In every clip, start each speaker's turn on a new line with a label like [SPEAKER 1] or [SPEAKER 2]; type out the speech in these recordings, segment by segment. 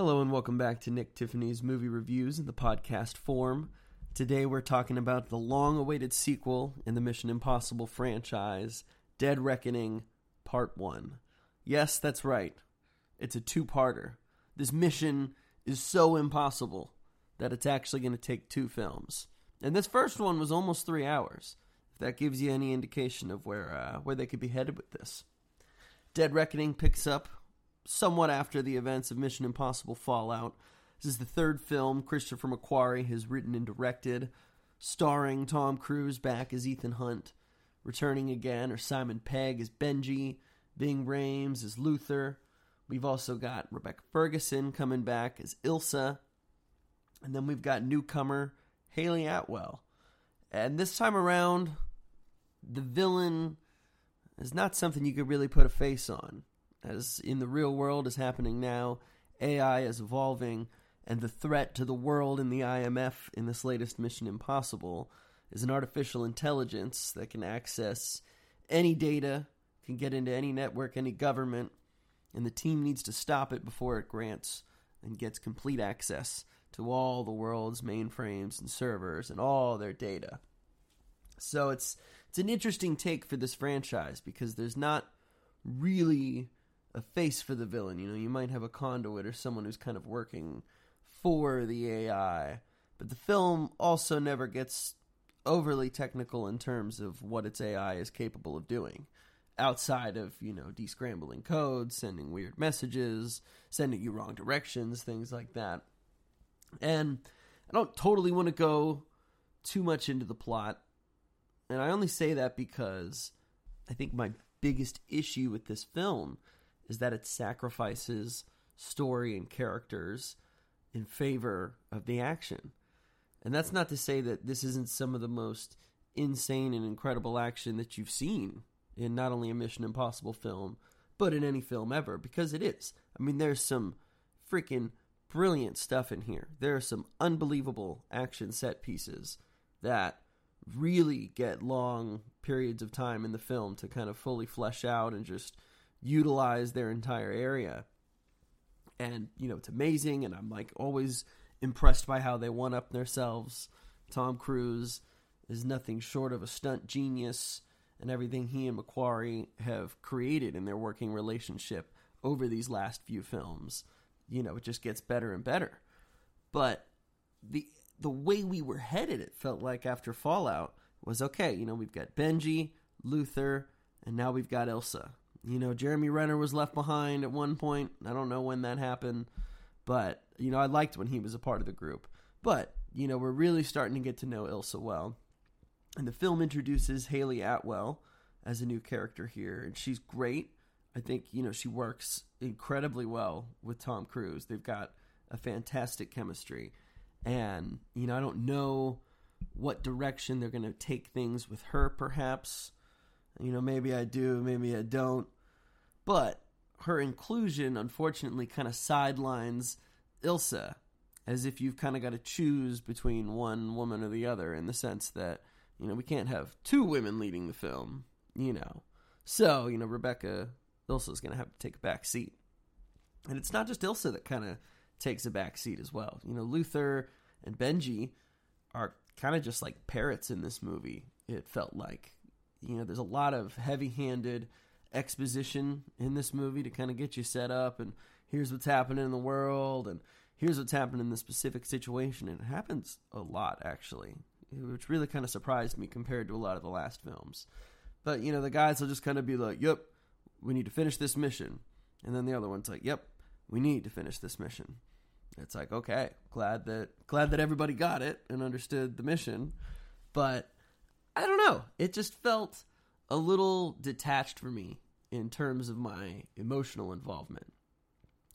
[SPEAKER 1] Hello and welcome back to Nick Tiffany's movie reviews in the podcast form. Today we're talking about the long awaited sequel in the Mission Impossible franchise, Dead Reckoning Part 1. Yes, that's right. It's a two parter. This mission is so impossible that it's actually going to take two films. And this first one was almost three hours. If that gives you any indication of where uh, where they could be headed with this. Dead Reckoning picks up somewhat after the events of Mission Impossible Fallout. This is the third film Christopher McQuarrie has written and directed, starring Tom Cruise back as Ethan Hunt, returning again, or Simon Pegg as Benji, Ving Rhames as Luther. We've also got Rebecca Ferguson coming back as Ilsa. And then we've got newcomer Hayley Atwell. And this time around, the villain is not something you could really put a face on. As in the real world is happening now, AI is evolving, and the threat to the world in the IMF in this latest Mission Impossible is an artificial intelligence that can access any data, can get into any network, any government, and the team needs to stop it before it grants and gets complete access to all the world's mainframes and servers and all their data. So it's it's an interesting take for this franchise because there's not really a face for the villain. You know, you might have a conduit or someone who's kind of working for the AI, but the film also never gets overly technical in terms of what its AI is capable of doing. Outside of, you know, descrambling code, sending weird messages, sending you wrong directions, things like that. And I don't totally want to go too much into the plot. And I only say that because I think my biggest issue with this film is that it sacrifices story and characters in favor of the action. And that's not to say that this isn't some of the most insane and incredible action that you've seen in not only a Mission Impossible film, but in any film ever, because it is. I mean, there's some freaking brilliant stuff in here. There are some unbelievable action set pieces that really get long periods of time in the film to kind of fully flesh out and just utilize their entire area. And, you know, it's amazing, and I'm like always impressed by how they one up themselves. Tom Cruise is nothing short of a stunt genius, and everything he and McQuarrie have created in their working relationship over these last few films, you know, it just gets better and better. But the the way we were headed, it felt like after Fallout was okay. You know, we've got Benji, Luther, and now we've got Ilsa. You know, Jeremy Renner was left behind at one point. I don't know when that happened, but you know, I liked when he was a part of the group. But you know, we're really starting to get to know Ilsa well, and the film introduces Hayley Atwell as a new character here, and she's great. I think you know she works incredibly well with Tom Cruise. They've got a fantastic chemistry, and you know, I don't know what direction they're going to take things with her, perhaps. You know, maybe I do, maybe I don't. But her inclusion, unfortunately, kind of sidelines Ilsa, as if you've kind of got to choose between one woman or the other, in the sense that, you know, we can't have two women leading the film, you know. So, you know, Rebecca Ilsa's going to have to take a back seat. And it's not just Ilsa that kind of takes a back seat as well. You know, Luther and Benji are kind of just like parrots in this movie, it felt like you know, there's a lot of heavy-handed exposition in this movie to kind of get you set up and here's what's happening in the world and here's what's happening in the specific situation. And it happens a lot actually which really kind of surprised me compared to a lot of the last films. But you know the guys will just kind of be like yep we need to finish this mission. And then the other one's like yep we need to finish this mission. It's like okay glad that glad that everybody got it and understood the mission but I don't know. It just felt a little detached for me in terms of my emotional involvement.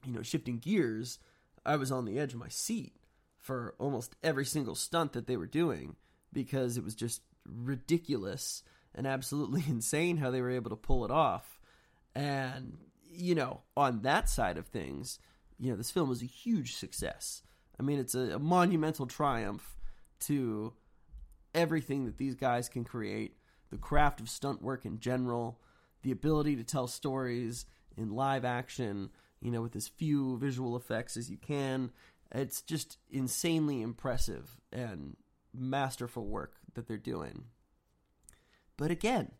[SPEAKER 1] You know, shifting gears, I was on the edge of my seat for almost every single stunt that they were doing because it was just ridiculous and absolutely insane how they were able to pull it off. And, you know, on that side of things, you know, this film was a huge success. I mean, it's a, a monumental triumph to everything that these guys can create, the craft of stunt work in general, the ability to tell stories in live action, you know, with as few visual effects as you can. It's just insanely impressive and masterful work that they're doing. But again,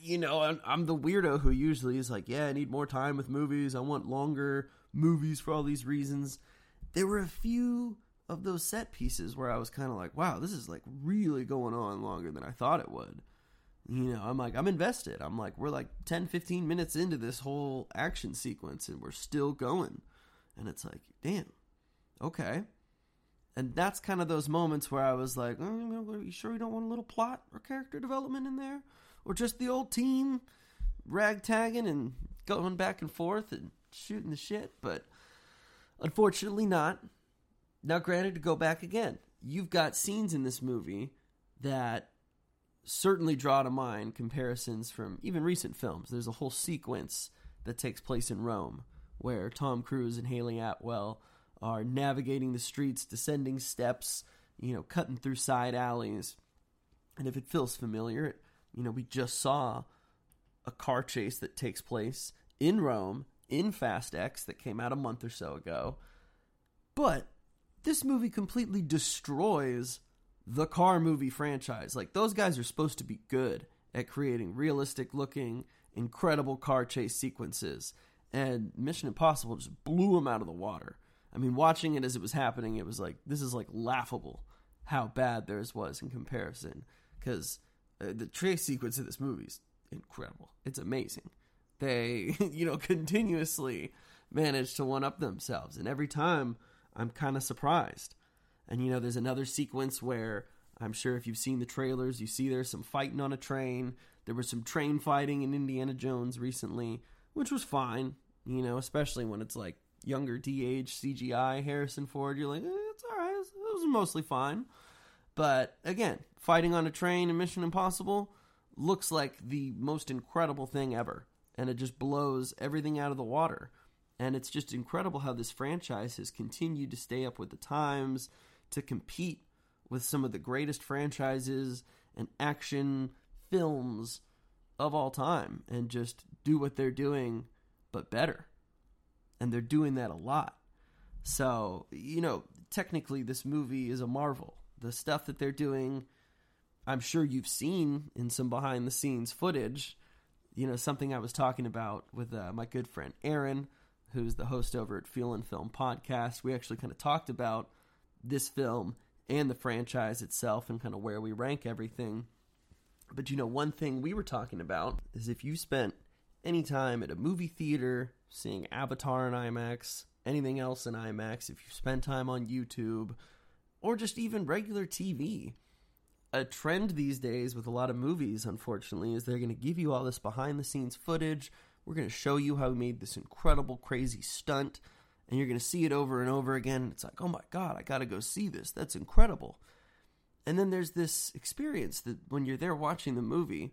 [SPEAKER 1] you know, I'm, I'm the weirdo who usually is like, yeah, I need more time with movies. I want longer movies for all these reasons. There were a few of those set pieces where I was kind of like, wow, this is like really going on longer than I thought it would. You know, I'm like, I'm invested. I'm like, we're like 10, 15 minutes into this whole action sequence and we're still going. And it's like, damn, okay. And that's kind of those moments where I was like, mm, oh, are you sure we don't want a little plot or character development in there? Or just the old team ragtagging and going back and forth and shooting the shit? But unfortunately, not. Now, granted, to go back again, you've got scenes in this movie that certainly draw to mind comparisons from even recent films. There's a whole sequence that takes place in Rome where Tom Cruise and Hayley Atwell are navigating the streets, descending steps, you know, cutting through side alleys. And if it feels familiar, you know, we just saw a car chase that takes place in Rome in Fast X that came out a month or so ago. But this movie completely destroys the car movie franchise. Like, those guys are supposed to be good at creating realistic looking, incredible car chase sequences. And Mission Impossible just blew them out of the water. I mean, watching it as it was happening, it was like, this is like laughable how bad theirs was in comparison. Because uh, the chase sequence in this movie is incredible. It's amazing. They, you know, continuously manage to one up themselves. And every time, I'm kind of surprised. And, you know, there's another sequence where I'm sure if you've seen the trailers, you see there's some fighting on a train. There was some train fighting in Indiana Jones recently, which was fine, you know, especially when it's like younger DH CGI Harrison Ford, you're like, eh, it's all right. It was mostly fine. But again, fighting on a train in Mission Impossible looks like the most incredible thing ever. And it just blows everything out of the water. And it's just incredible how this franchise has continued to stay up with the times, to compete with some of the greatest franchises and action films of all time, and just do what they're doing, but better and they're doing that a lot. So, you know, technically this movie is a marvel. The stuff that they're doing, I'm sure you've seen in some behind the scenes footage. You know, something I was talking about with uh, my good friend Aaron, who's the host over at Feel and Film podcast. We actually kind of talked about this film and the franchise itself and kind of where we rank everything. But you know, one thing we were talking about is if you spent any time at a movie theater seeing Avatar in IMAX, anything else in IMAX, if you spend time on YouTube, or just even regular TV. A trend these days with a lot of movies, unfortunately, is they're going to give you all this behind the scenes footage. We're going to show you how we made this incredible, crazy stunt, and you're going to see it over and over again. It's like, oh my God, I got to go see this. That's incredible. And then there's this experience that when you're there watching the movie,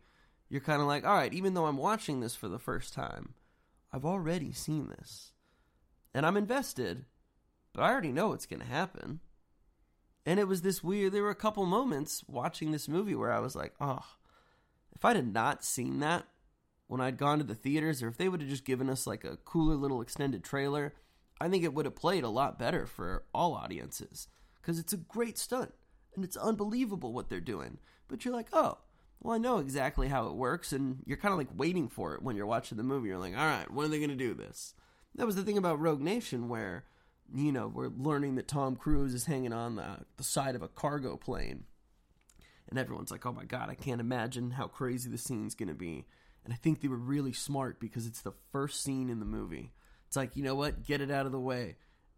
[SPEAKER 1] you're kind of like, all right, even though I'm watching this for the first time, I've already seen this. And I'm invested, but I already know what's going to happen. And it was this weird, there were a couple moments watching this movie where I was like, oh, if I'd have not seen that when I'd gone to the theaters, or if they would have just given us like a cooler little extended trailer, I think it would have played a lot better for all audiences. Because it's a great stunt, and it's unbelievable what they're doing. But you're like, oh, well, I know exactly how it works, and you're kind of like waiting for it when you're watching the movie. You're like, all right, when are they going to do this? That was the thing about Rogue Nation, where, you know, we're learning that Tom Cruise is hanging on the, the side of a cargo plane. And everyone's like, oh my God, I can't imagine how crazy the scene's going to be. And I think they were really smart because it's the first scene in the movie. It's like, you know what? Get it out of the way.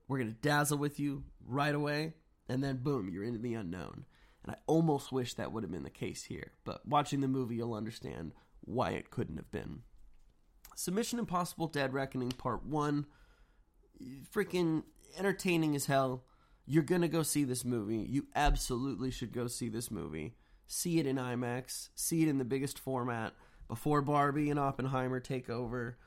[SPEAKER 1] We're going to dazzle with you right away. And then, boom, you're into the unknown. And I almost wish that would have been the case here. But watching the movie, you'll understand why it couldn't have been. Submission Impossible Dead Reckoning Part 1. Freaking entertaining as hell. You're going to go see this movie. You absolutely should go see this movie. See it in IMAX. See it in the biggest format before Barbie and Oppenheimer take over.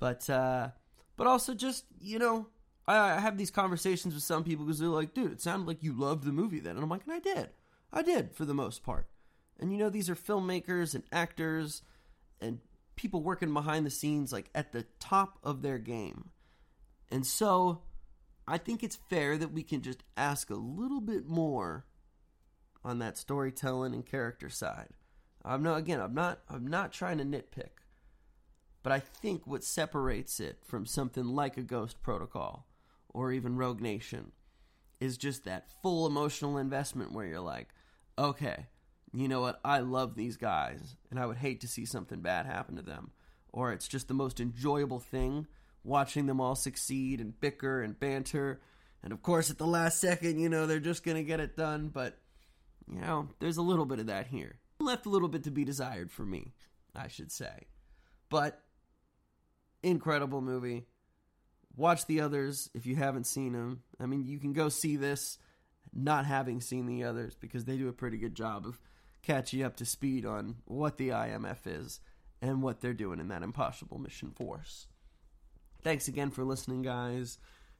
[SPEAKER 1] But, uh, but also just, you know, I, I have these conversations with some people because they're like, dude, it sounded like you loved the movie then. And I'm like, and I did. I did for the most part. And you know, these are filmmakers and actors and people working behind the scenes, like at the top of their game. And so I think it's fair that we can just ask a little bit more on that storytelling and character side. I'm not again, I'm not I'm not trying to nitpick. But I think what separates it from something like a Ghost Protocol or even Rogue Nation is just that full emotional investment where you're like, okay, you know what? I love these guys and I would hate to see something bad happen to them. Or it's just the most enjoyable thing watching them all succeed and bicker and banter. And of course, at the last second, you know, they're just going to get it done. But, you know, there's a little bit of that here. Left a little bit to be desired for me, I should say. But, incredible movie. Watch the others if you haven't seen them. I mean, you can go see this not having seen the others because they do a pretty good job of catching up to speed on what the IMF is and what they're doing in that impossible mission force. Thanks again for listening, guys.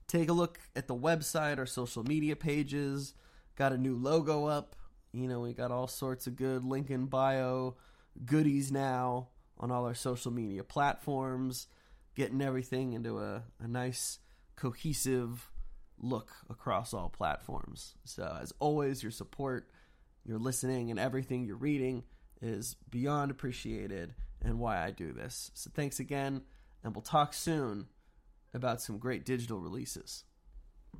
[SPEAKER 1] Take a look at the website, our social media pages. Got a new logo up. You know, we got all sorts of good link in bio goodies now on all our social media platforms getting everything into a, a nice cohesive look across all platforms. So, as always, your support, your listening, and everything you're reading is beyond appreciated and why I do this. So, thanks again, and we'll talk soon about some great digital releases.